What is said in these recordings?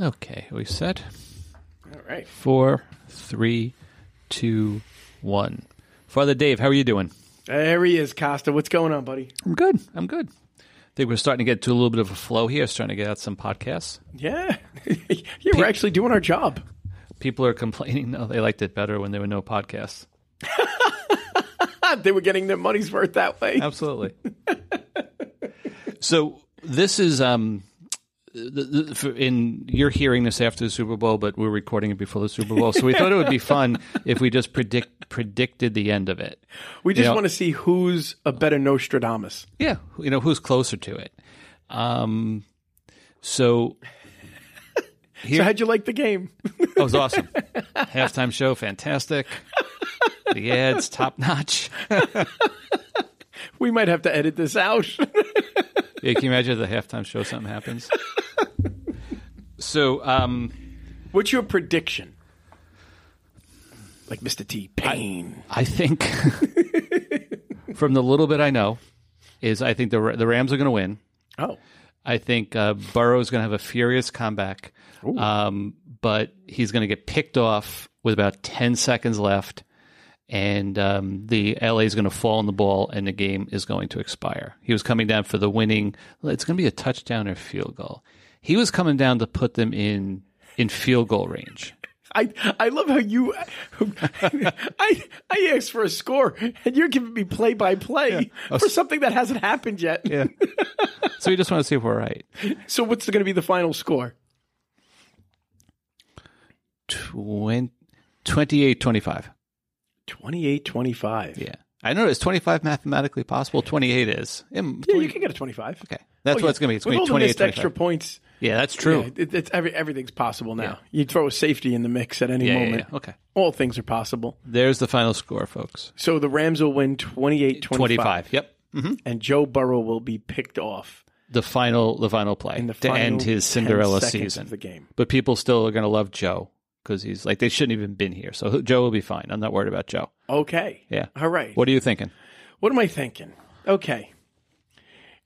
Okay, we set All right. four, three, two, one. Father Dave, how are you doing? There he is, Costa. What's going on, buddy? I'm good. I'm good. I think we're starting to get to a little bit of a flow here. Starting to get out some podcasts. Yeah. yeah, we're actually doing our job. People are complaining. No, they liked it better when there were no podcasts. they were getting their money's worth that way. Absolutely. so this is um, the, the, for, in you're hearing this after the Super Bowl, but we're recording it before the Super Bowl. So we thought it would be fun if we just predict predicted the end of it. We just You know- want to see who's a better Nostradamus. Yeah, you know who's closer to it. Um, so So how'd you like the game? That was awesome. Halftime show, fantastic. The ads, top notch. we might have to edit this out. Yeah, can you imagine the halftime show something happens? So, um, What's your prediction? Like Mr. T Pain. I think from the little bit I know, is I think the the Rams are going to win. oh. I think uh, is going to have a furious comeback, um, but he's going to get picked off with about ten seconds left, and um, the LA is going to fall on the ball, and the game is going to expire. He was coming down for the winning. It's going to be a touchdown or field goal. He was coming down to put them in in field goal range. I I love how you I I asked for a score and you're giving me play by play for something that hasn't happened yet. Yeah. so we just want to see if we're right. So what's going to be the final score? 20, 28 25. Yeah. I know it's 25 mathematically possible. 28 is. Yeah, you can get a 25. Okay. That's Oh, what yeah. it's going to be. It's going to be 28 missed extra points. Yeah, that's true. Yeah, it, it's every, everything's possible now. You throw a safety in the mix at any Yeah, yeah, moment. yeah. Okay. All things are possible. There's the final score, folks. So the Rams will win 28-25. 25. Yep. Mm-hmm. And Joe Burrow will be picked off The final the final play the to final end his Cinderella season. of the game. But people still are going to love Joe because he's like they shouldn't even been here. So Joe will be fine. I'm not worried about Joe. Okay. Yeah. All right. What are you thinking? What am I thinking? Okay.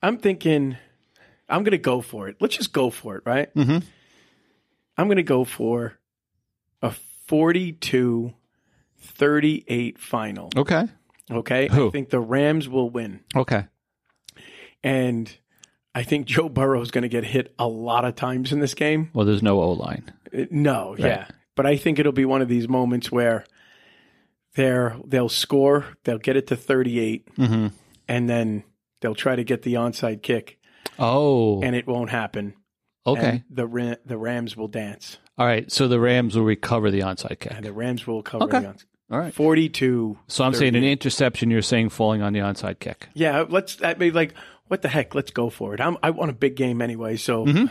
I'm thinking I'm going to go for it. Let's just go for it, right? Mhm. I'm going to go for a 42 38 final. Okay. Okay. Who? I think the Rams will win. Okay. And I think Joe Burrow is going to get hit a lot of times in this game. Well, there's no O line. Uh, No, yeah. But I think it'll be one of these moments where they're, they'll score, they'll get it to 38, Mm-hmm. and then they'll try to get the onside kick, Oh. and it won't happen. okay. And the the Rams will dance, All right. So the Rams will recover the onside kick. and the Rams will cover Okay. the onside. All right. 42. So I'm saying an interception. You're saying falling on the onside kick. Yeah, let's. I mean, like, what the heck? Let's go for it. I'm, I want a big game anyway, so Mm-hmm.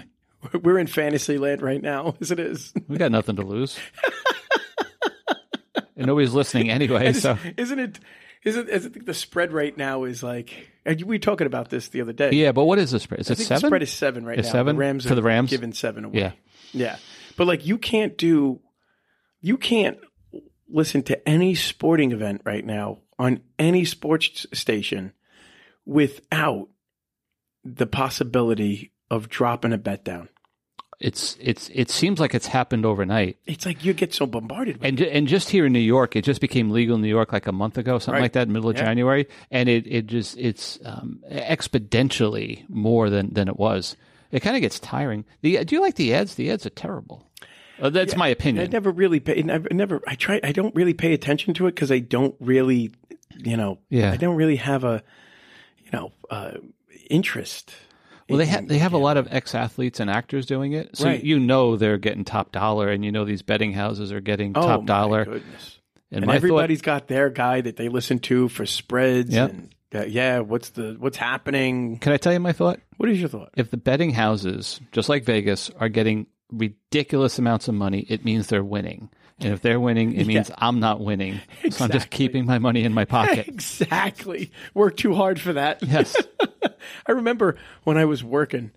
we're in fantasy land right now, as it is. We got nothing to lose. and nobody's listening anyway. So Isn't it? Isn't I think the spread right now is like and we were talking about this the other day. yeah, but what is the spread? Is I it think seven? the spread is seven right Is now. seven? The Rams For the Rams? giving seven away. Yeah. yeah. But like you can't do, you can't listen to any sporting event right now on any sports station without the possibility of dropping a bet down. It's it's it seems like it's happened overnight. It's like you get so bombarded. With And ju- and just here in New York, it just became legal in New York like a month ago, something Right. like that, middle of Yeah. January, and it it just it's um, exponentially more than than it was. It kind of gets tiring. The do you like the ads? The ads are terrible. Uh, that's my opinion. I never really pay. Never, never. I try. I don't really pay attention to it because I don't really, you know. Yeah. I don't really have a, you know, uh, interest. Well, they have they have a lot of ex athletes and actors doing it, so Right. you know they're getting top dollar, and you know these betting houses are getting Oh, top dollar. goodness. And, And my thought, everybody's got their guy that they listen to for spreads. Yep. And uh, yeah, what's the what's happening? can I tell you my thought? What is your thought? If the betting houses, just like Vegas, are getting ridiculous amounts of money, it means they're winning. And if they're winning, it means I'm not winning. So I'm just keeping my money in my pocket. exactly. Work too hard for that. yes. I remember when I was working.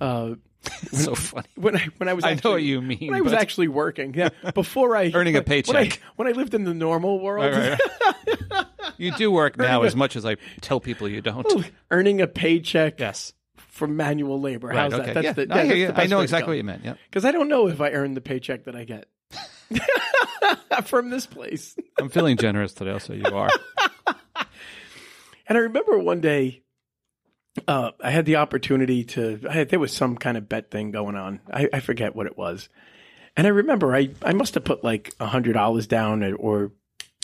Uh, so funny. when I when I was I know what you mean, when I was actually working yeah before I Earning a when I, paycheck. when I lived in the normal world Right, right. You do work now as much as I tell people you don't. earning a paycheck Yes. from manual labor. Right, How's okay. that? That's yeah. the, I. I know exactly exactly what you meant. Yeah. Because I don't know if I earned the paycheck that I get from this place. I'm feeling generous today, so you are. And I remember one day, uh, I had the opportunity to. I there was some kind of bet thing going on. I, I forget what it was. And I remember I, I must have put like a hundred dollars down, or, or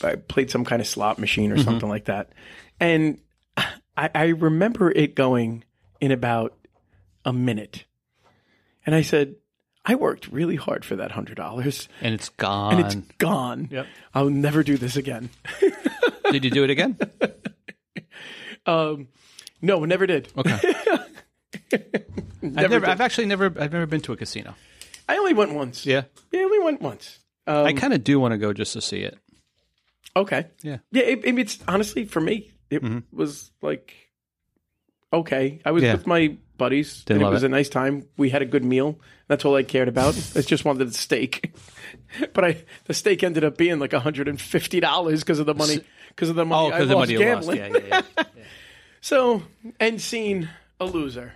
I played some kind of slot machine or Mhm. something like that. And I, I remember it going in about a minute. And I said, I worked really hard for that hundred dollars, And it's gone. and it's gone. Yep. I'll never do this again. Did you do it again? Um, no, never did. Okay. I've, never, I've actually never I've never been to a casino. I only went once. Yeah. Yeah, I only went once. Um, I kind of do want to go just to see it. okay. Yeah. Yeah, it, it- it's honestly for me, it Mhm. was like okay. I was Yeah. with my buddies. Didn't and it was it. a nice time. We had a good meal. That's all I cared about. I just wanted the steak. but I the steak ended up being like hundred and fifty dollars because of the money because of the money Oh, I because the lost money you lost. gambling. Yeah, yeah, yeah. So and seen a loser.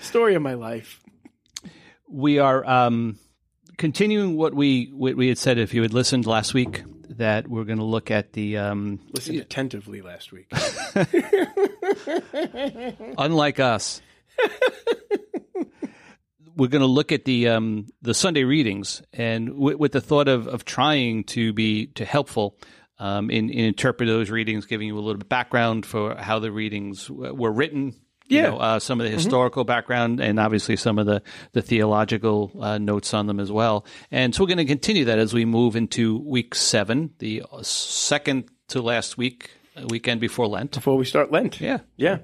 Story of my life. we are um, continuing what we what we had said. If you had listened last week, that we're going to look at the um, Listened attentively last week. unlike us. we're going to look at the um, the Sunday readings, and w- with the thought of of trying to be to helpful um, in in interpret those readings, giving you a little bit of background for how the readings w- were written. You Yeah. know, uh, some of the historical background, and obviously some of the the theological uh, notes on them as well. And so we're going to continue that as we move into week seven, the second to last week, uh, weekend before Lent. Before we start Lent. Yeah. Yeah.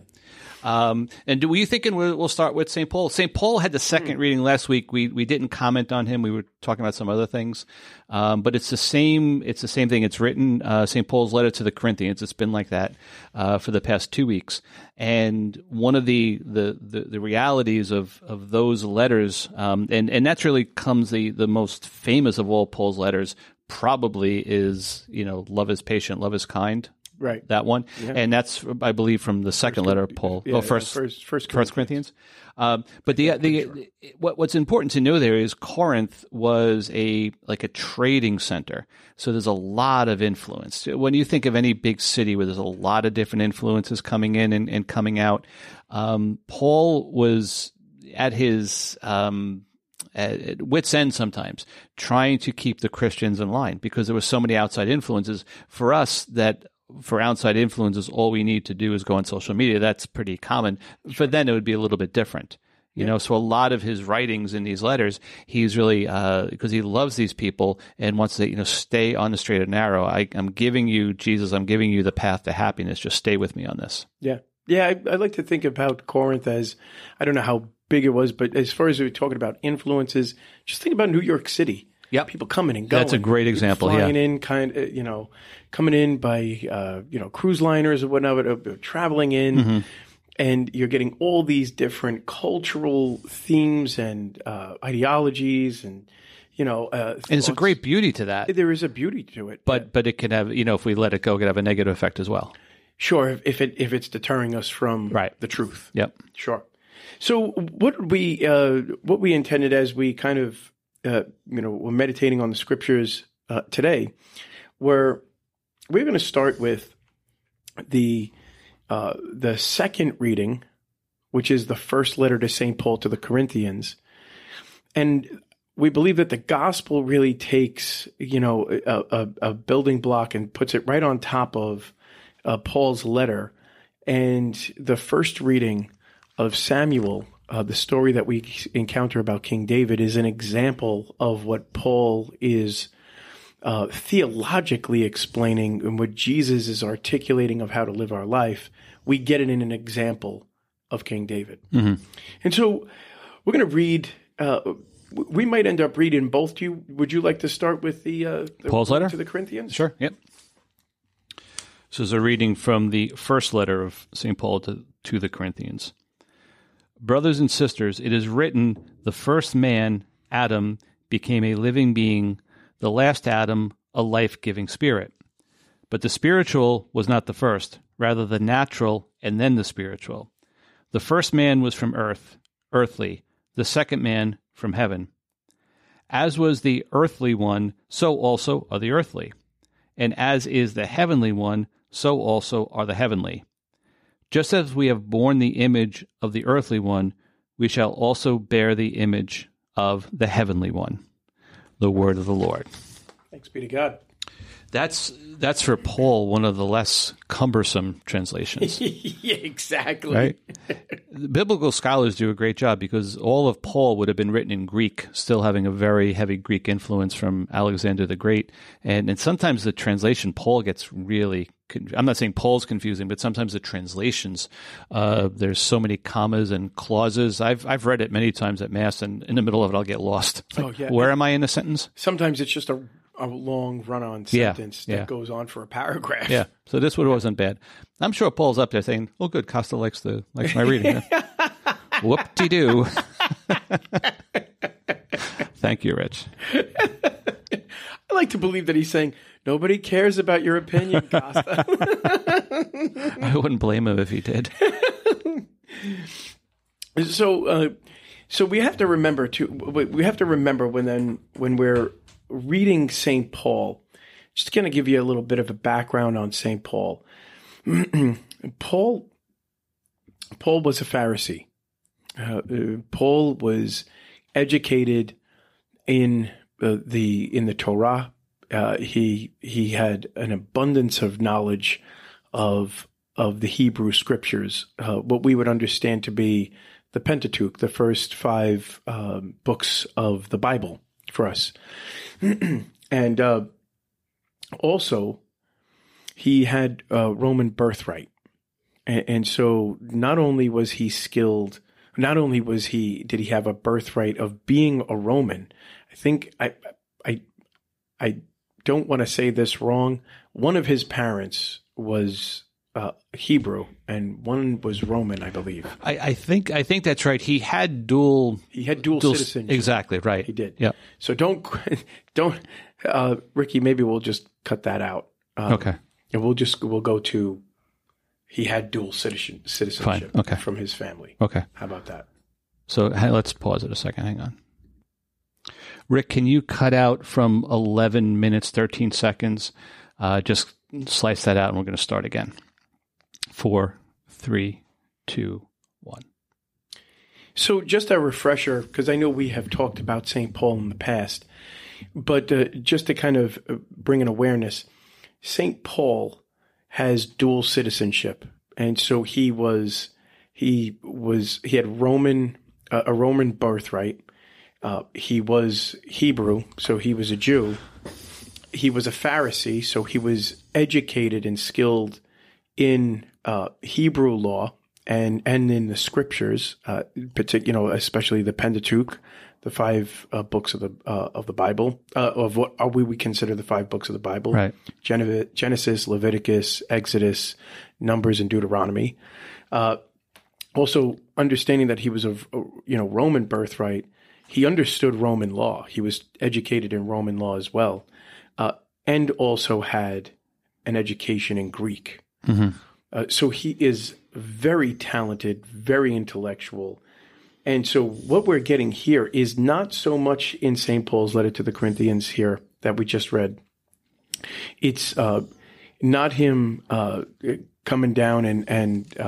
Um, and do, were you thinking we'll, start with St. Paul? St. Paul had the second Hmm. reading last week. We we didn't comment on him. We were talking about some other things, um, but it's the same. It's the same thing. It's written uh, St. Paul's letter to the Corinthians. It's been like that uh, for the past two weeks. And one of the the, the, the realities of, of those letters, um, and and that's really comes the the most famous of all Paul's letters. Probably is you know love is patient, love is kind Right. that one, and that's I believe from the second letter of Paul. Yeah, well, first, first, first, First Corinthians. Um, but the the what, what's important to know there is Corinth was a like a trading center, so there's a lot of influence. When you think of any big city where there's a lot of different influences coming in and, and coming out, um, Paul was at his um, at wits end sometimes trying to keep the Christians in line because there were so many outside influences for us that for outside influences all we need to do is go on social media. That's pretty common. But then it would be a little bit different you know? So a lot of his writings in these letters he's really uh, because he loves these people and wants to you know stay on the straight and narrow. I, i'm giving you jesus i'm giving you the path to happiness. Just stay with me on this. Yeah. Yeah. I, I like to think about Corinth as, I don't know how big it was, but as far as we're talking about influences, just think about New York City. Yep. People coming and going. That's a great example, Flying yeah. in, kind of, you know, coming in by, uh, you know, cruise liners or whatnot, uh, traveling in. Mm-hmm. And you're getting all these different cultural themes and uh, ideologies and, you know, uh, and it's a great beauty to that There is a beauty to it, but but it can have you know if we let it go it could have a negative effect as well sure, if, if it if it's deterring us from Right. the truth. yep Sure. So what we uh, what we intended as we kind of uh, you know we're meditating on the scriptures uh, today, where we're going to start with the uh, the second reading, which is the first letter to Saint Paul to the Corinthians, and we believe that the gospel really takes you know a, a, a building block and puts it right on top of uh, Paul's letter, and the first reading of Samuel, uh, the story that we encounter about King David, is an example of what Paul is uh, theologically explaining and what Jesus is articulating of how to live our life. We get it in an example of King David. And so we're going to read. Uh, we might end up reading both. Do you? Would you like to start with the, uh, the Paul's letter? to the Corinthians? Sure. Yep. So, is a reading from the first letter of St. Paul to, to the Corinthians. Brothers and sisters, it is written, the first man, Adam, became a living being, the last Adam, a life giving spirit. But the spiritual was not the first, rather, the natural, and then the spiritual. The first man was from earth, earthly, the second man from heaven. As was the earthly one, so also are the earthly. And as is the heavenly one, so also are the heavenly. Just as we have borne the image of the earthly one, we shall also bear the image of the heavenly one. The word of the Lord. Thanks be to God. That's that's for Paul one of the less cumbersome translations. yeah, exactly. Right? biblical scholars do a great job because all of Paul would have been written in Greek, still having a very heavy Greek influence from Alexander the Great. And and sometimes the translation Paul gets really I'm not saying Paul's confusing, but sometimes the translations uh, there's so many commas and clauses. I've I've read it many times at mass, and in the middle of it, I'll get lost. Like, Oh, yeah. Where am I in a sentence? Sometimes it's just a, a long run-on Yeah, sentence that goes on for a paragraph. Yeah. So this one wasn't bad. I'm sure Paul's up there saying, "Oh, good, Costa likes the likes my reading." Whoop de doo. Thank you, Rich. I like to believe that he's saying nobody cares about your opinion, Costa. I wouldn't blame him if he did. so, uh, so we have to remember to we have to remember when then when we're reading Saint Paul. Just going to give you a little bit of a background on Saint Paul. Paul Paul was a Pharisee. Uh, uh, Paul was educated in uh, the in the Torah. Uh, he he had an abundance of knowledge of of the Hebrew scriptures, uh, what we would understand to be the Pentateuch, the first five um, books of the Bible for us, and uh, also he had a Roman birthright, and, and so not only was he skilled, not only was he did he have a birthright of being a Roman. I think I I I don't want to say this wrong. One of his parents was uh, Hebrew and one was Roman, I believe. I, I think I think that's right. He had dual He had dual, dual citizenship. Exactly right. He did. Yeah. So don't don't uh, Ricky. Maybe we'll just cut that out. Um, Okay. And we'll just we'll go to he had dual citizen citizenship Fine. Okay. from his family. Okay. How about that? So let's pause it a second. Hang on. Rick, can you cut out from 11 minutes, 13 seconds? Uh, just slice that out and we're going to start again. Four, three, two, one. So, just a refresher, because I know we have talked about St. Paul in the past, but uh, just to kind of uh, bring an awareness, St. Paul has dual citizenship, and so he was he was he had Roman uh, a Roman birthright. Uh, he was Hebrew, so he was a Jew. He was a Pharisee, so he was educated and skilled in uh, Hebrew law and and in the scriptures, uh, partic- you know, especially the Pentateuch, the five uh, books of the uh, of the Bible, uh, of what are we we consider the five books of the Bible, Right. Gen- Genesis, Leviticus, Exodus, Numbers, and Deuteronomy. Uh, also, understanding that he was of uh, you know Roman birthright, he understood Roman law. He was educated in Roman law as well, uh, and also had an education in Greek. Uh, so he is very talented, very intellectual. And so what we're getting here is not so much in St. Paul's letter to the Corinthians here that we just read. It's uh, not him uh, coming down and, and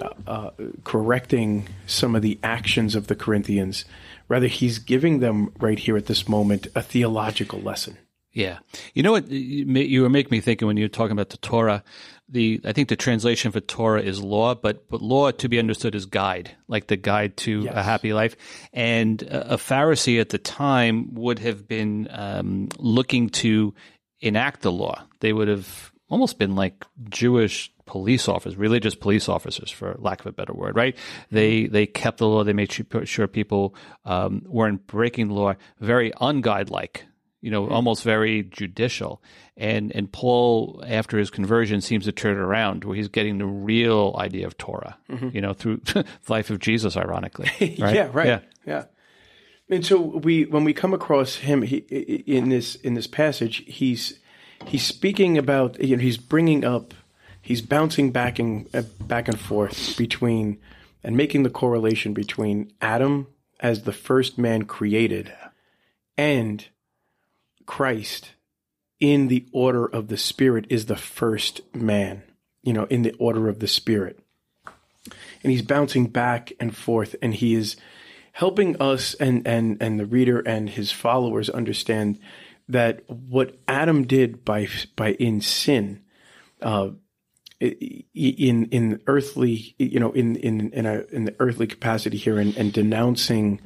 uh, uh, correcting some of the actions of the Corinthians. Rather, he's giving them right here at this moment a theological lesson. Yeah. You know what you were making me thinking when you were talking about the Torah. The I think the translation for Torah is law, but but law to be understood as guide, like the guide to a happy life. And a, a Pharisee at the time would have been um, looking to enact the law. They would have almost been like Jewish police officers, religious police officers, for lack of a better word, right? They they kept the law. They made sure people um, weren't breaking the law. Very unguide like you know, almost very judicial. And and Paul, after his conversion, seems to turn it around, where he's getting the real idea of Torah, you know, through the life of Jesus, ironically. Right? Yeah, right. Yeah. Yeah. And so we, when we come across him he, in this in this passage, he's he's speaking about you know he's bringing up he's bouncing back and uh, back and forth between and making the correlation between Adam as the first man created and Christ in the order of the Spirit is the first man, you know, in the order of the Spirit. And he's bouncing back and forth, and he is helping us and, and, and the reader and his followers understand that what Adam did by, by in sin, uh, in in earthly you know in in in, a, in the earthly capacity here and, and denouncing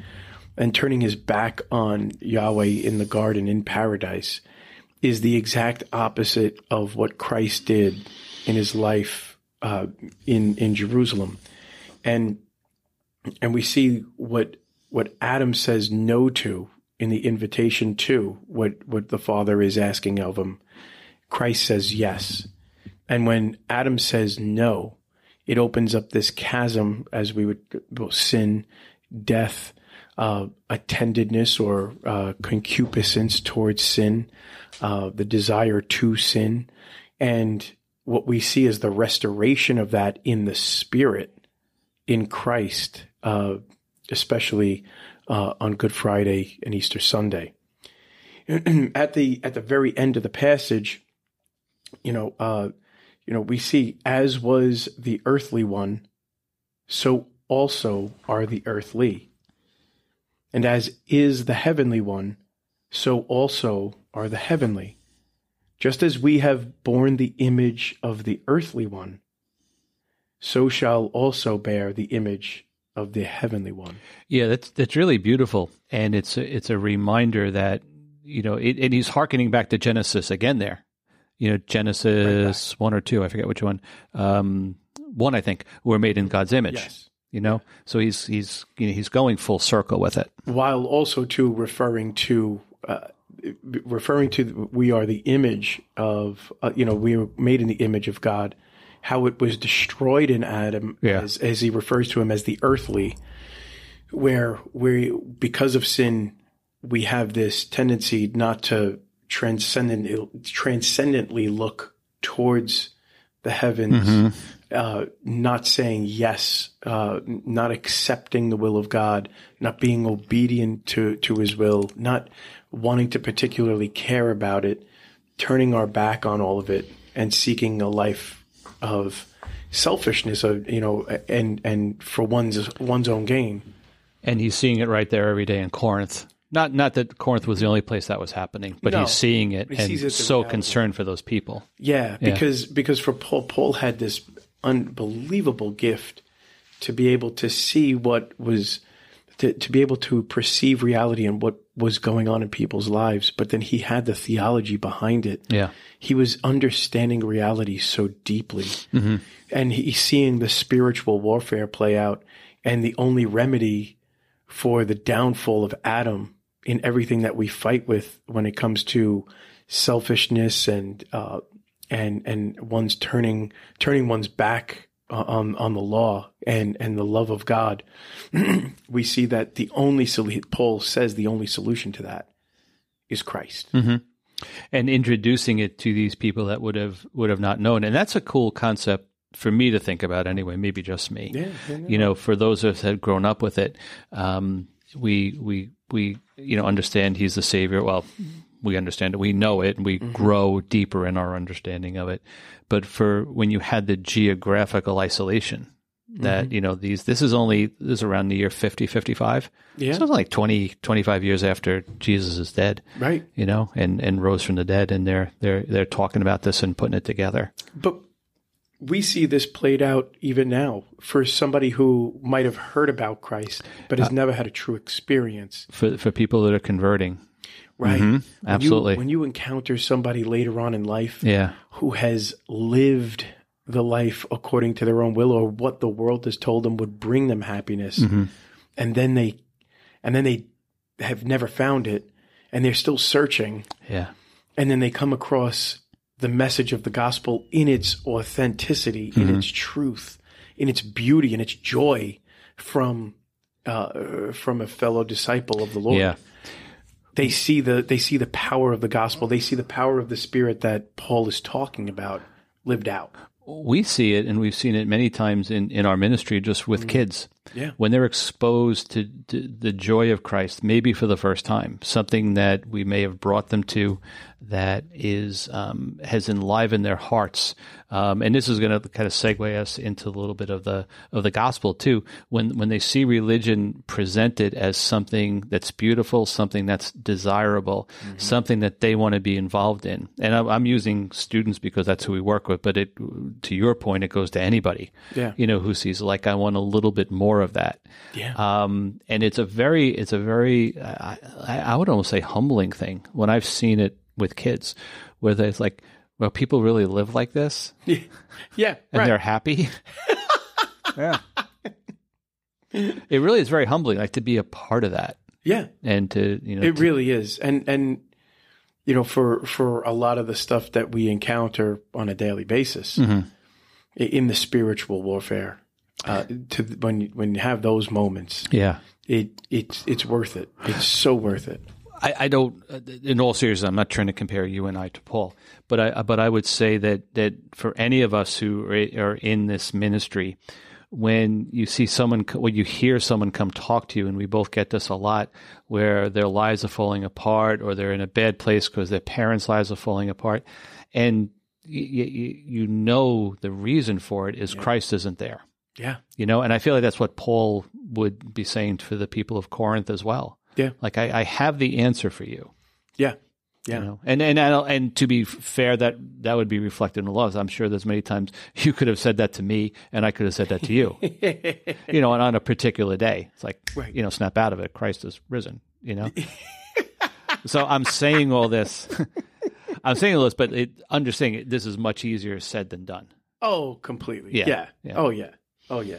and turning his back on Yahweh in the garden in paradise is the exact opposite of what Christ did in his life uh, in in Jerusalem, and and we see what what Adam says no to in the invitation to what what the Father is asking of him. Christ says yes, and when Adam says no, it opens up this chasm as we would sin, death, uh, attendedness or uh, concupiscence towards sin, uh, the desire to sin. And what we see is the restoration of that in the spirit in Christ, uh, especially uh, on Good Friday and Easter Sunday. at the at the very end of the passage, you know, uh, you know, we see as was the earthly one, so also are the earthly. And as is the heavenly one, so also are the heavenly. Just as we have borne the image of the earthly one, so shall also bear the image of the heavenly one. Yeah, that's that's really beautiful, and it's a, it's a reminder that you know, it, and he's harkening back to Genesis again. There, you know, Genesis right one or two, I forget which one. Um, one, I think, were made in God's image. Yes you know so he's he's you know he's going full circle with it while also to referring to uh, referring to we are the image of uh, you know we were made in the image of God how it was destroyed in Adam yeah. as, as he refers to him as the earthly where we because of sin we have this tendency not to transcendently transcendently look towards the heavens mm-hmm uh, not saying yes, uh, not accepting the will of God, not being obedient to, to his will, not wanting to particularly care about it, turning our back on all of it and seeking a life of selfishness of, you know, and, and for one's, one's own gain. And he's seeing it right there every day in Corinth. Not not that Corinth was the only place that was happening, but no, he's seeing it he and it so reality. concerned for those people. Yeah, because yeah. because for Paul, Paul had this unbelievable gift to be able to see what was to, to be able to perceive reality and what was going on in people's lives but then he had the theology behind it yeah he was understanding reality so deeply mm-hmm. and he's seeing the spiritual warfare play out and the only remedy for the downfall of adam in everything that we fight with when it comes to selfishness and uh, and and one's turning turning one's back on on the law and and the love of God, we see that the only solution Paul says the only solution to that is Christ. Mm-hmm. And introducing it to these people that would have would have not known, and that's a cool concept for me to think about anyway. Maybe just me. Yeah, yeah, yeah. You know, for those of us that had grown up with it, um, we we we you know understand he's the savior. Well, we understand it, we know it, and we mm-hmm. grow deeper in our understanding of it. But for when you had the geographical isolation, that mm-hmm. you know these this is only this is around the year 50 55 yeah so it's like 20 25 years after jesus is dead right you know and and rose from the dead and they're they're they're talking about this and putting it together but we see this played out even now for somebody who might have heard about christ but has uh, never had a true experience for for people that are converting right? Mm-hmm. Absolutely. When you, when you, encounter somebody later on in life yeah. who has lived the life according to their own will or what the world has told them would bring them happiness, mm-hmm. and then they and then they have never found it and they're still searching. Yeah. And then they come across the message of the gospel in its authenticity, mm-hmm. in its truth, in its beauty, in its joy from uh, from a fellow disciple of the Lord. Yeah they see the they see the power of the gospel. They see the power of the spirit that Paul is talking about lived out. we see it, and we've seen it many times in, in our ministry, just with kids. Yeah. When they're exposed to, to the joy of Christ, maybe for the first time, something that we may have brought them to that is um, has enlivened their hearts. Um, and this is going to kind of segue us into a little bit of the of the gospel too. When when they see religion presented as something that's beautiful, something that's desirable, mm-hmm. something that they want to be involved in. And I'm, I'm, using students because that's who we work with. But it, to your point, it goes to anybody. Yeah. You know who sees like I want a little bit more of that. Yeah. Um, and it's a very it's a very I, I would almost say humbling thing when I've seen it with kids, where it's like, well, people really live like this. Yeah, yeah and right. they're happy. yeah, it really is very humbling, like to be a part of that. Yeah, and to you know, it to, really is, and and you know, for for a lot of the stuff that we encounter on a daily basis mm-hmm. in the spiritual warfare, uh, to when you, when you have those moments, yeah, it it's it's worth it. It's so worth it. I, I, don't. Uh, in all seriousness, I'm not trying to compare you and I to Paul, but I uh, but I would say that that for any of us who are in this ministry, when you see someone, when you hear someone come talk to you, and we both get this a lot, where their lives are falling apart or they're in a bad place because their parents' lives are falling apart, and you, you know the reason for it is yeah. Christ isn't there. Yeah, you know, and I feel like that's what Paul would be saying to the people of Corinth as well yeah. Like I, I have the answer for you. Yeah. Yeah. You know? And and and to be fair, that that would be reflected in the laws. I'm sure there's many times you could have said that to me, and I could have said that to you. you know, and on a particular day, it's like right. you know, snap out of it. Christ is risen. You know. so I'm saying all this. I'm saying all this, but it, understanding it, this is much easier said than done. Oh, completely. Yeah. yeah. yeah. Oh yeah. Oh yeah.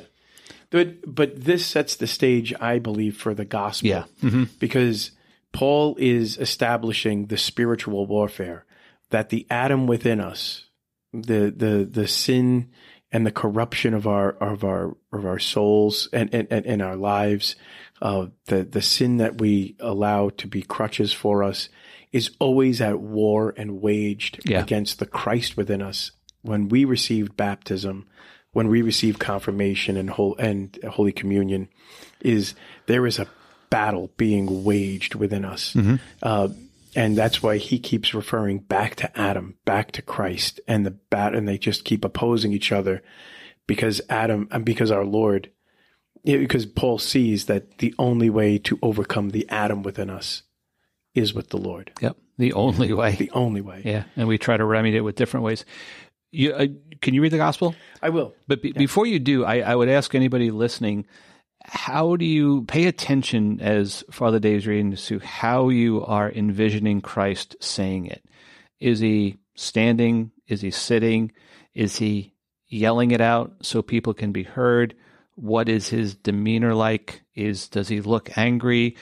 But but this sets the stage, I believe, for the gospel. Yeah. Mm-hmm. Because Paul is establishing the spiritual warfare that the Adam within us, the the the sin and the corruption of our of our of our souls and and, and our lives, uh, the the sin that we allow to be crutches for us, is always at war and waged yeah. against the Christ within us. When we received baptism, when we receive confirmation and, whole, and Holy Communion is there is a battle being waged within us. Mm-hmm. Uh, and that's why he keeps referring back to Adam, back to Christ, and the bat, and they just keep opposing each other because Adam and because our Lord, because Paul sees that the only way to overcome the Adam within us is with the Lord. Yep, the only way. The only way. Yeah, and we try to remedy it with different ways. You, uh, can you read the gospel? I will. But be, yeah. before you do, I, I, would ask anybody listening, how do you pay attention as Father Dave's reading this to how you are envisioning Christ saying it? Is he standing? Is he sitting? Is he yelling it out so people can be heard? What is his demeanor like? Is does he look angry?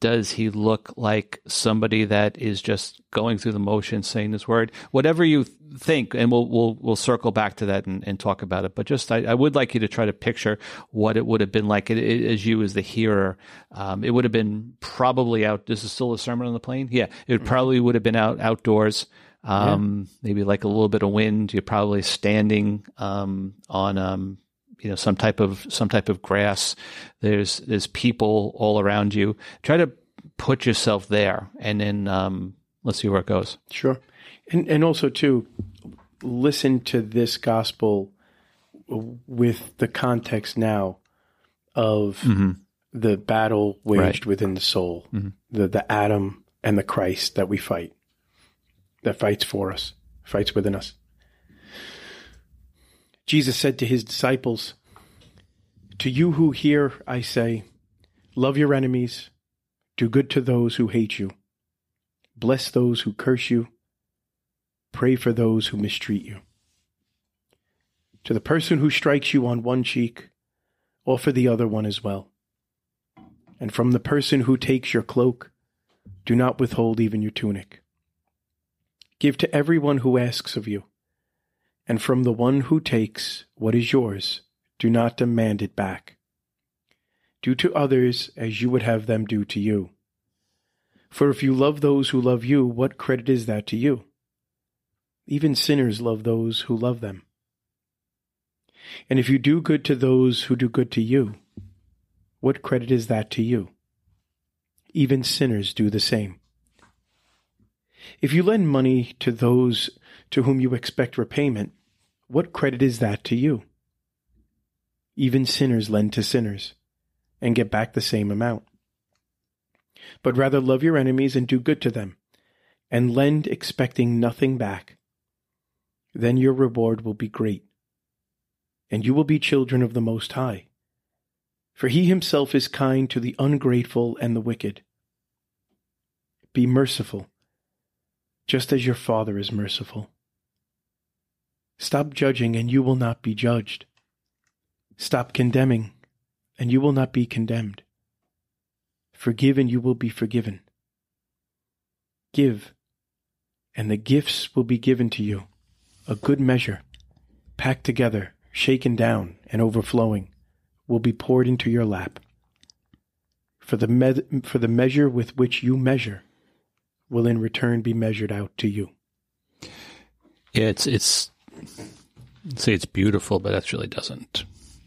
Does he look like somebody that is just going through the motions saying this word? Whatever you think and we'll we'll we'll circle back to that and, and talk about it. But just I, I, would like you to try to picture what it would have been like. It, it, as you as the hearer um, it would have been probably out this is still a sermon on the plain? Yeah. It mm-hmm. probably would have been out outdoors um, yeah. maybe like a little bit of wind. You're probably standing um, on um, you know some type of some type of grass. There's there's people all around you. Try to put yourself there, and then um, let's see where it goes. Sure, and and also too, listen to this gospel with the context now of mm-hmm. the battle waged right. within the soul, mm-hmm. the the Adam and the Christ that we fight, that fights for us, fights within us. Jesus said to his disciples, To you who hear, I say, love your enemies, do good to those who hate you, bless those who curse you, pray for those who mistreat you. To the person who strikes you on one cheek, offer the other one as well. And from the person who takes your cloak, do not withhold even your tunic. Give to everyone who asks of you and from the one who takes what is yours, do not demand it back. Do to others as you would have them do to you. For if you love those who love you, what credit is that to you? Even sinners love those who love them. And if you do good to those who do good to you, what credit is that to you? Even sinners do the same. If you lend money to those to whom you expect repayment, what credit is that to you? Even sinners lend to sinners and get back the same amount. But rather love your enemies and do good to them, and lend expecting nothing back. Then your reward will be great, and you will be children of the Most High. For he himself is kind to the ungrateful and the wicked. Be merciful, just as your Father is merciful. Stop judging, and you will not be judged. Stop condemning, and you will not be condemned. Forgive, and you will be forgiven. Give, and the gifts will be given to you, a good measure, packed together, shaken down, and overflowing, will be poured into your lap. For the, me- for the measure with which you measure will in return be measured out to you. Yeah, it's it's say it's beautiful, but that really doesn't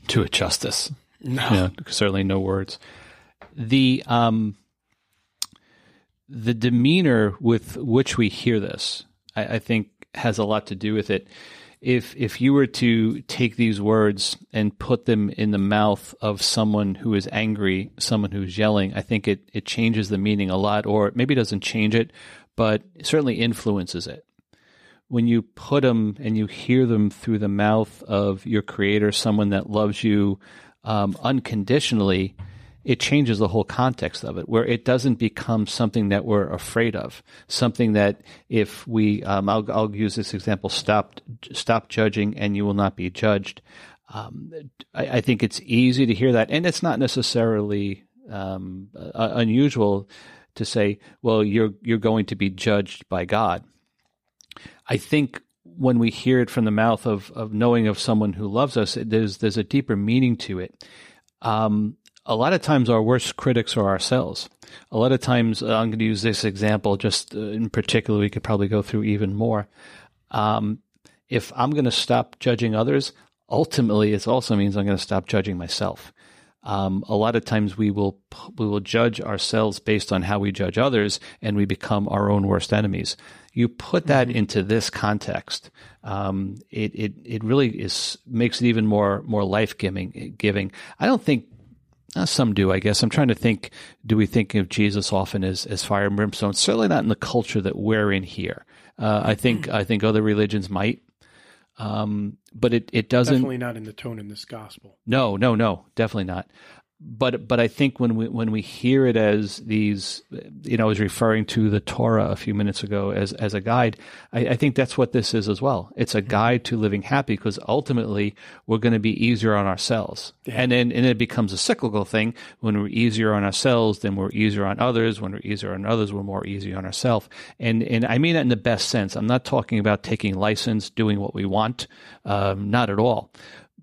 do it justice. No. Yeah, certainly no words. The um the demeanor with which we hear this, I, I think, has a lot to do with it. If if you were to take these words and put them in the mouth of someone who is angry, someone who's yelling, I think it it changes the meaning a lot, or maybe doesn't change it, but certainly influences it when you put them and you hear them through the mouth of your creator, someone that loves you um, unconditionally, it changes the whole context of it, where it doesn't become something that we're afraid of, something that if we, um, I'll, I'll, use this example, stop, stop judging and you will not be judged. Um, I, I, think it's easy to hear that, and it's not necessarily um, uh, unusual to say, well, you're you're going to be judged by God. I think when we hear it from the mouth of, of knowing of someone who loves us, it, there's there's a deeper meaning to it. Um, a lot of times, our worst critics are ourselves. A lot of times, uh, I'm going to use this example just uh, in particular. We could probably go through even more. Um, if I'm going to stop judging others, ultimately, it also means I'm going to stop judging myself. Um, a lot of times we will we will judge ourselves based on how we judge others, and we become our own worst enemies. You put that mm-hmm. into this context, um, it, it it really is makes it even more more life giving. Giving. I don't think uh, some do, I guess. I'm trying to think. Do we think of Jesus often as as fire and brimstone? Certainly not in the culture that we're in here. Uh, I think I think other religions might, um, but it it doesn't. Definitely not in the tone in this gospel. No, no, no, definitely not but but I think when we when we hear it as these, you know, I was referring to the Torah a few minutes ago as as a guide. I, I think that's what this is as well. It's a mm-hmm. guide to living happy because ultimately we're going to be easier on ourselves, yeah. and then and it becomes a cyclical thing. When we're easier on ourselves, then we're easier on others. When we're easier on others, we're more easy on ourselves. And and I mean that in the best sense. I'm not talking about taking license, doing what we want, um, not at all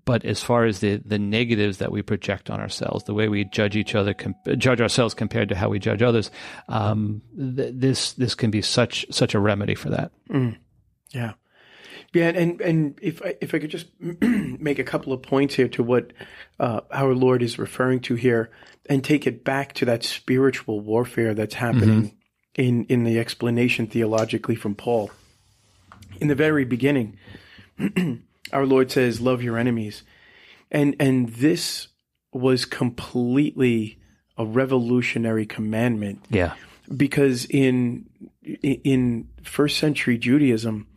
but as far as the the negatives that we project on ourselves, the way we judge each other, com- judge ourselves compared to how we judge others, um, th- this this can be such such a remedy for that. Mm. Yeah, yeah, and and if I, if I could just make a couple of points here to what uh, our Lord is referring to here, and take it back to that spiritual warfare that's happening mm-hmm. in in the explanation theologically from Paul. In the very beginning. our Lord says, "Love your enemies," and and this was completely a revolutionary commandment. Yeah, because in in first century Judaism,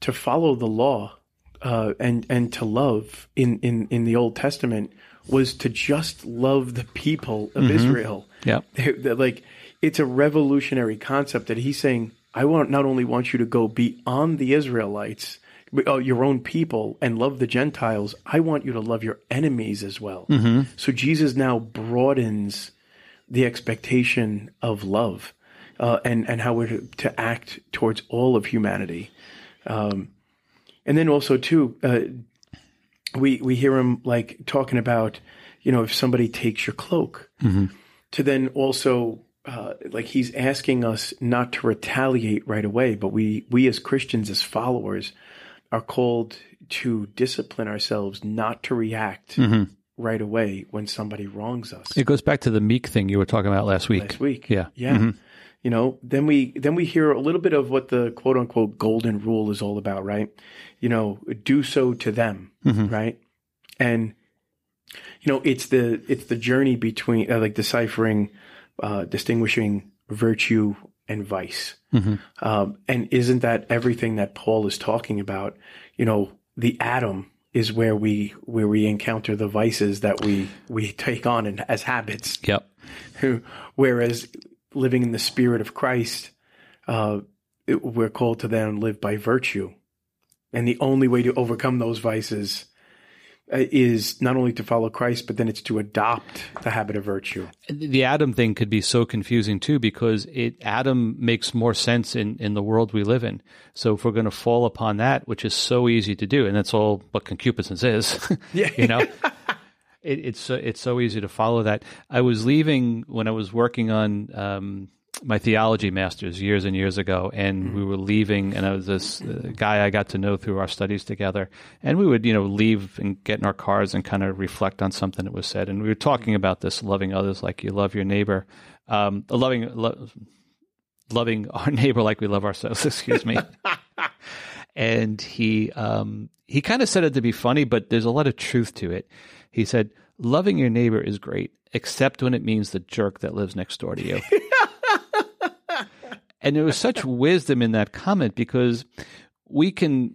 to follow the law uh, and and to love in in in the Old Testament was to just love the people of mm-hmm. Israel. Yeah, like it's a revolutionary concept that he's saying. I want not only want you to go beyond the Israelites uh, your own people and love the Gentiles, I want you to love your enemies as well. Mm-hmm. So Jesus now broadens the expectation of love uh, and and how we're to, to, act towards all of humanity. Um, and then also too, uh, we we hear him like talking about, you know, if somebody takes your cloak, mm-hmm. to then also uh, like he's asking us not to retaliate right away, but we we as Christians as followers are called to discipline ourselves not to react right away when somebody wrongs us. It goes back to the meek thing you were talking about last week. Last week, Yeah. yeah. You know, then we then we hear a little bit of what the quote unquote golden rule is all about, right? You know, do so to them, right? And you know, it's the it's the journey between uh, like deciphering, uh, distinguishing virtue and vice. Um, and isn't that everything that Paul is talking about? You know, the Adam is where we where we encounter the vices that we we take on and as habits. Yep. Whereas living in the spirit of Christ, uh, it- we're called to then live by virtue. And the only way to overcome those vices is not only to follow Christ, but then it's to adopt the habit of virtue. The Adam thing could be so confusing too because it Adam makes more sense in, in the world we live in. So if we're going to fall upon that, which is so easy to do, and that's all what concupiscence is, Yeah. you know, it, it's it's so easy to follow that. I was leaving when I was working on um, my theology masters years and years ago, and we were leaving, and I was this uh, guy I got to know through our studies together, and we would you know leave and get in our cars and kind of reflect on something that was said, and we were talking about this loving others like you love your neighbor, um, loving. Lo- loving our neighbor like we love ourselves excuse me and he um, he kind of said it to be funny, but there's a lot of truth to it. He said, "Loving your neighbor is great, except when it means the jerk that lives next door to you." and there was such wisdom in that comment because we can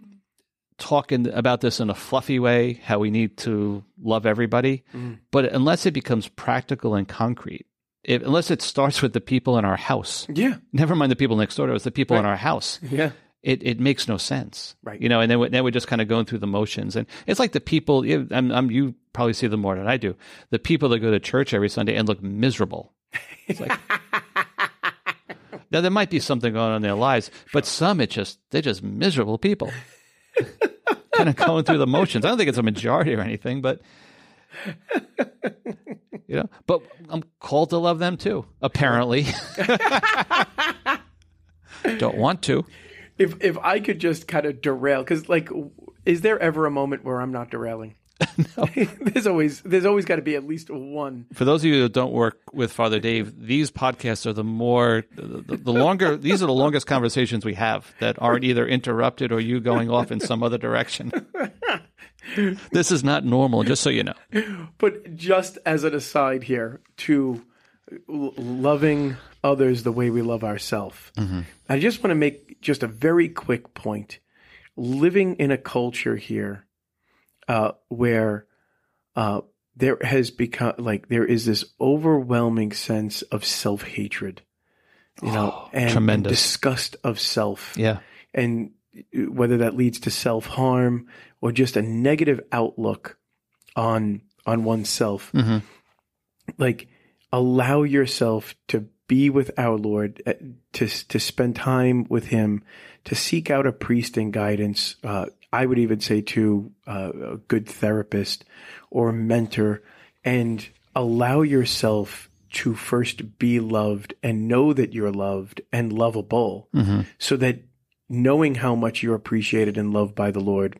talk in, about this in a fluffy way, how we need to love everybody, mm. but unless it becomes practical and concrete, if, unless it starts with the people in our house, Yeah. never mind the people next door to us, the people in our house Yeah. it, it makes no sense. Right. You know, and then, we- then we're just kind of going through the motions. And it's like the people, you- I'm, I'm, you probably see them more than I do. The people that go to church every Sunday and look miserable. It's like, now there might be something going on in their lives, but some, it just, they're just miserable people. kind of going through the motions. I don't think it's a majority or anything, but, you know, but I'm called to love them too, apparently. don't want to. If if I could just kind of derail, because like, is there ever a moment where I'm not derailing? No. there's always there's always got to be at least one. For those of you that don't work with Father Dave, these podcasts are the more the, the longer. These are the longest conversations we have that aren't either interrupted or you going off in some other direction. this is not normal, just so you know. But just as an aside here to loving others the way we love ourselves, mm-hmm. I just want to make just a very quick point. Living in a culture here uh, where uh, there has become like there is this overwhelming sense of self hatred, you know, and, and tremendous. disgust of self Yeah, and whether that leads to self harm or just a negative outlook on on oneself Mhm. like allow yourself to be with our lord uh, to to spend time with him to seek out a priest and guidance uh, i would even say to uh, a good therapist or mentor and allow yourself to first be loved and know that you're loved and lovable so that knowing how much you're appreciated and loved by the Lord,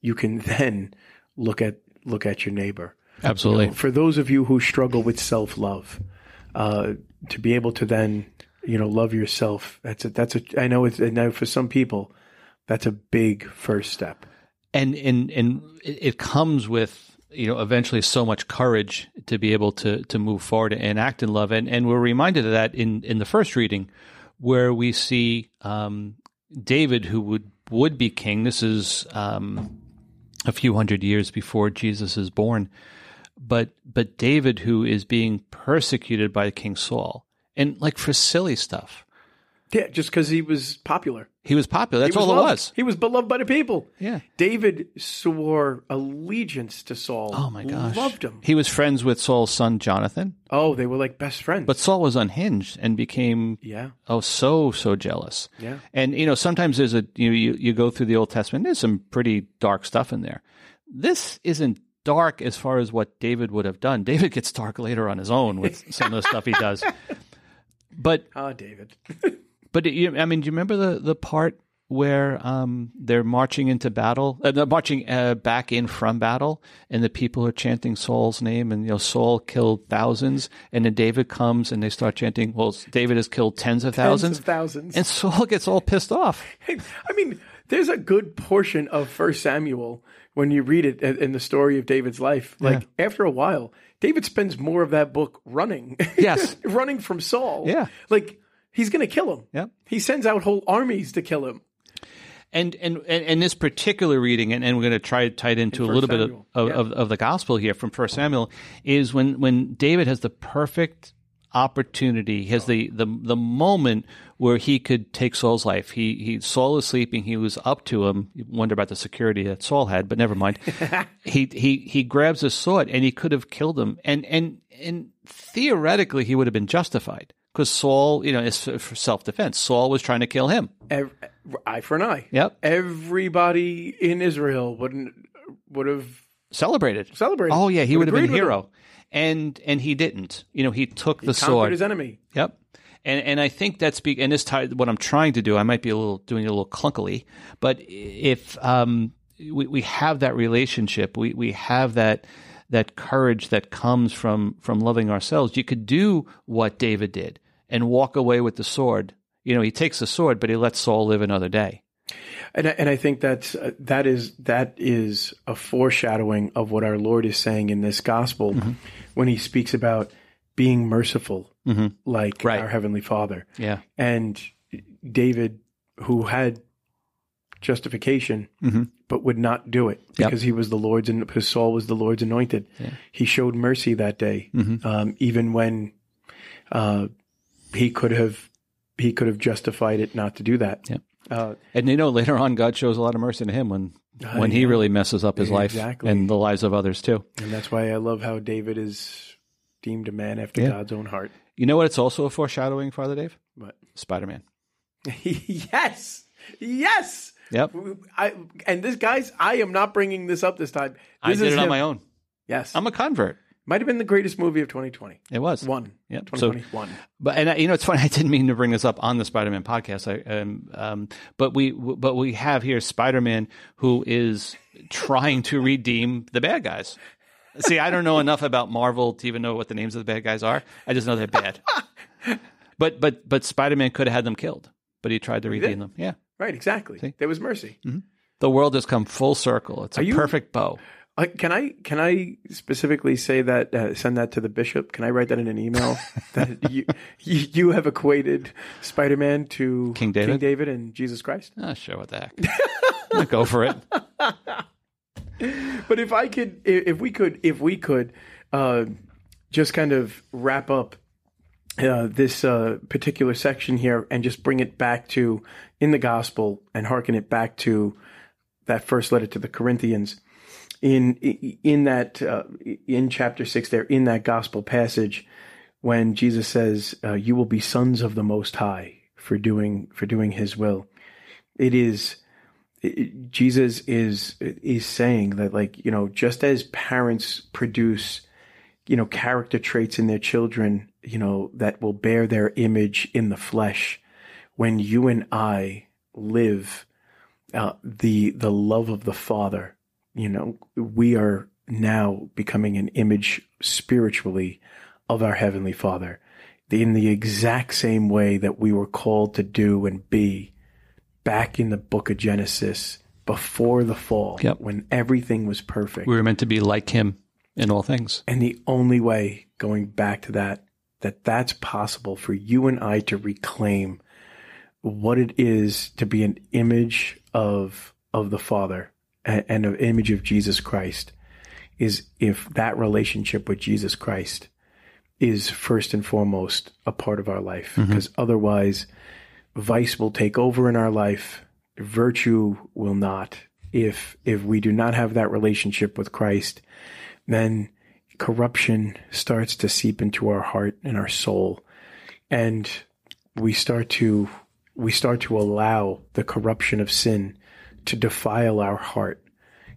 you can then look at look at your neighbor. absolutely. For those of you who struggle with self love, uh, to be able to then you know love yourself, that's a that's a I know it's I know for some people that's a big first step. and and and it it comes with you know eventually so much courage to be able to to move forward and act in love. And and we're reminded of that in in the first reading where we see um, David who would would be king. This is um, a few hundred years before Jesus is born but but David who is being persecuted by King Saul and like for silly stuff Yeah, just because he was popular. he was popular that's was all loved. it was He was beloved by the people. yeah David swore allegiance to Saul. oh my gosh loved him. he was friends with Saul's son Jonathan Oh, they were like best friends. But Saul was unhinged and became yeah, oh so so jealous. yeah. And you know sometimes there's a you know, you you go through the Old Testament. There's some pretty dark stuff in there. This isn't dark as far as what David would have done. David gets dark later on his own with some of the stuff he does. But Ah, David. but I mean, do you remember the the part where um, they're marching into battle, uh, they're marching uh, back in from battle, and the people are chanting Saul's name, and you know Saul killed thousands, and then David comes and they start chanting, well, David has killed tens of thousands, Tens of thousands. and Saul gets all pissed off. I mean, there's a good portion of First Samuel when you read it in in the story of David's life. Like after a while, David spends more of that book running. Yes. running from Saul. Yeah. Like he's going to kill him. Yeah. He sends out whole armies to kill him. And and and, and this particular reading, and, and we're going to try to tie it into a First little bit of, of, yeah. of, of the gospel here from First Samuel, is when when David has the perfect opportunity, he has oh. the, the the moment where he could take Saul's life. He he Saul is sleeping. He was up to him. You wonder about the security that Saul had, but never mind. he he he grabs a sword and he could have killed him. And and and theoretically, he would have been justified because Saul, you know, is for self defense. Saul was trying to kill him. Ev- eye for an eye. Yep. Everybody in Israel wouldn't would have Celebrated. celebrated. Oh yeah, he would have been a with him. hero, and and he didn't. You know, he took the Conquered sword. his enemy. Yep. And and I think that's be, and this tie, what I'm trying to do. I might be a little doing it a little clunkily, but if um we we have that relationship, we we have that that courage that comes from from loving ourselves. You could do what David did and walk away with the sword. You know, he takes the sword, but he lets Saul live another day. And I, and I think that's uh, that is that is a foreshadowing of what our Lord is saying in this gospel Mm-hmm. when he speaks about being merciful like Right. our heavenly Father. Yeah. And David who had justification but would not do it Mm-hmm. Yep. because he was the Lord's and because Saul was the Lord's anointed. He showed mercy that day, Mm-hmm. um, even when uh, he could have he could have justified it not to do that. Yep. Uh, And you know, later on, God shows a lot of mercy to him when when he yeah. really messes up his life Exactly. and the lives of others too. And that's why I love how David is deemed a man after Yeah. God's own heart. You know what? It's also a foreshadowing, Father Dave. But Spider Man. yes, yes. Yep. I and this guys, I am not bringing this up this time. I This did is it on him. my own. Yes, I'm a convert. might have been the greatest movie of 2020. It was. One. Yep. So, 2021. but and I, you know, it's funny. I didn't mean to bring this up on the Spider-Man podcast. I, um, um, but we, but we have here Spider-Man who is trying to redeem the bad guys. See, I don't know enough about Marvel to even know what the names of the bad guys are. I just know they're bad. but but but Spider-Man could have had them killed, but he tried to redeem them. Yeah. right, exactly. There was mercy. The world has come full circle. It's a you- perfect bow. Uh, can I can I specifically say that uh, send that to the bishop? Can I write that in an email that you you, you have equated Spider-Man to King David? King David and Jesus Christ? Ah, sure, what the heck? Go for it. But if I could, if we could, if we could, uh, just kind of wrap up uh, this uh, particular section here and just bring it back to in the gospel and hearken it back to that first letter to the Corinthians. In in that uh, in chapter six, there in that gospel passage, when Jesus says, uh, "You will be sons of the Most High for doing for doing His will," it is Jesus is is saying that like you know just as parents produce you know character traits in their children you know that will bear their image in the flesh when you and I live uh, the the love of the Father you know we are now becoming an image spiritually of our heavenly Father in the exact same way that we were called to do and be back in the book of Genesis before the fall Yep. when everything was perfect. We were meant to be like him in all things. and the only way going back to that that that's possible for you and I to reclaim what it is to be an image of of the Father and, and an image of Jesus Christ is if that relationship with Jesus Christ is first and foremost a part of our life mm-hmm. because otherwise vice will take over in our life virtue will not. If if we do not have that relationship with Christ then corruption starts to seep into our heart and our soul. And we start to we start to allow the corruption of sin to defile our heart.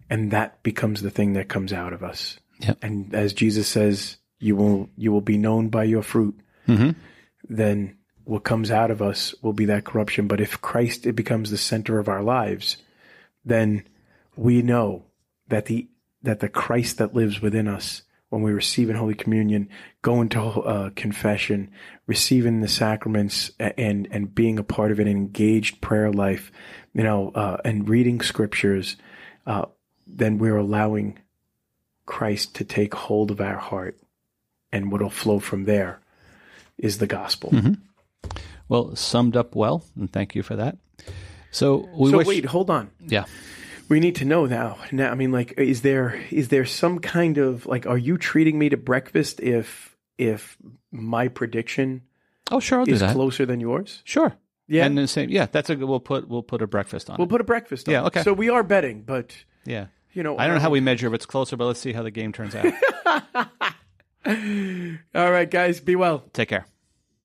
And that becomes the thing that comes out of us. Yep. and as Jesus says you will you will be known by your fruit. Mhm. then what comes out of us will be that corruption. But if Christ it becomes the center of our lives, then we know that the that the Christ that lives within us when we receive in Holy Communion, go into uh, confession, receiving the sacraments, and and being a part of an engaged prayer life, you know, uh, and reading scriptures, uh, then we're allowing Christ to take hold of our heart, and what'll flow from there is the gospel. Mm-hmm. Well, summed up well, and thank you for that. So we so wish, wait, hold on. Yeah. We need to know now. Now, I mean, like, is there is there some kind of like, are you treating me to breakfast if if my prediction Oh, sure, I'll is closer than yours? Sure. Yeah, And the same. Yeah, that's a good. We'll put we'll put a breakfast on. we'll it. put a breakfast. on Yeah, okay. So we are betting, but Yeah. you know, I don't know um, how we measure if it's closer, but let's see how the game turns out. All right, guys, be well. Take care.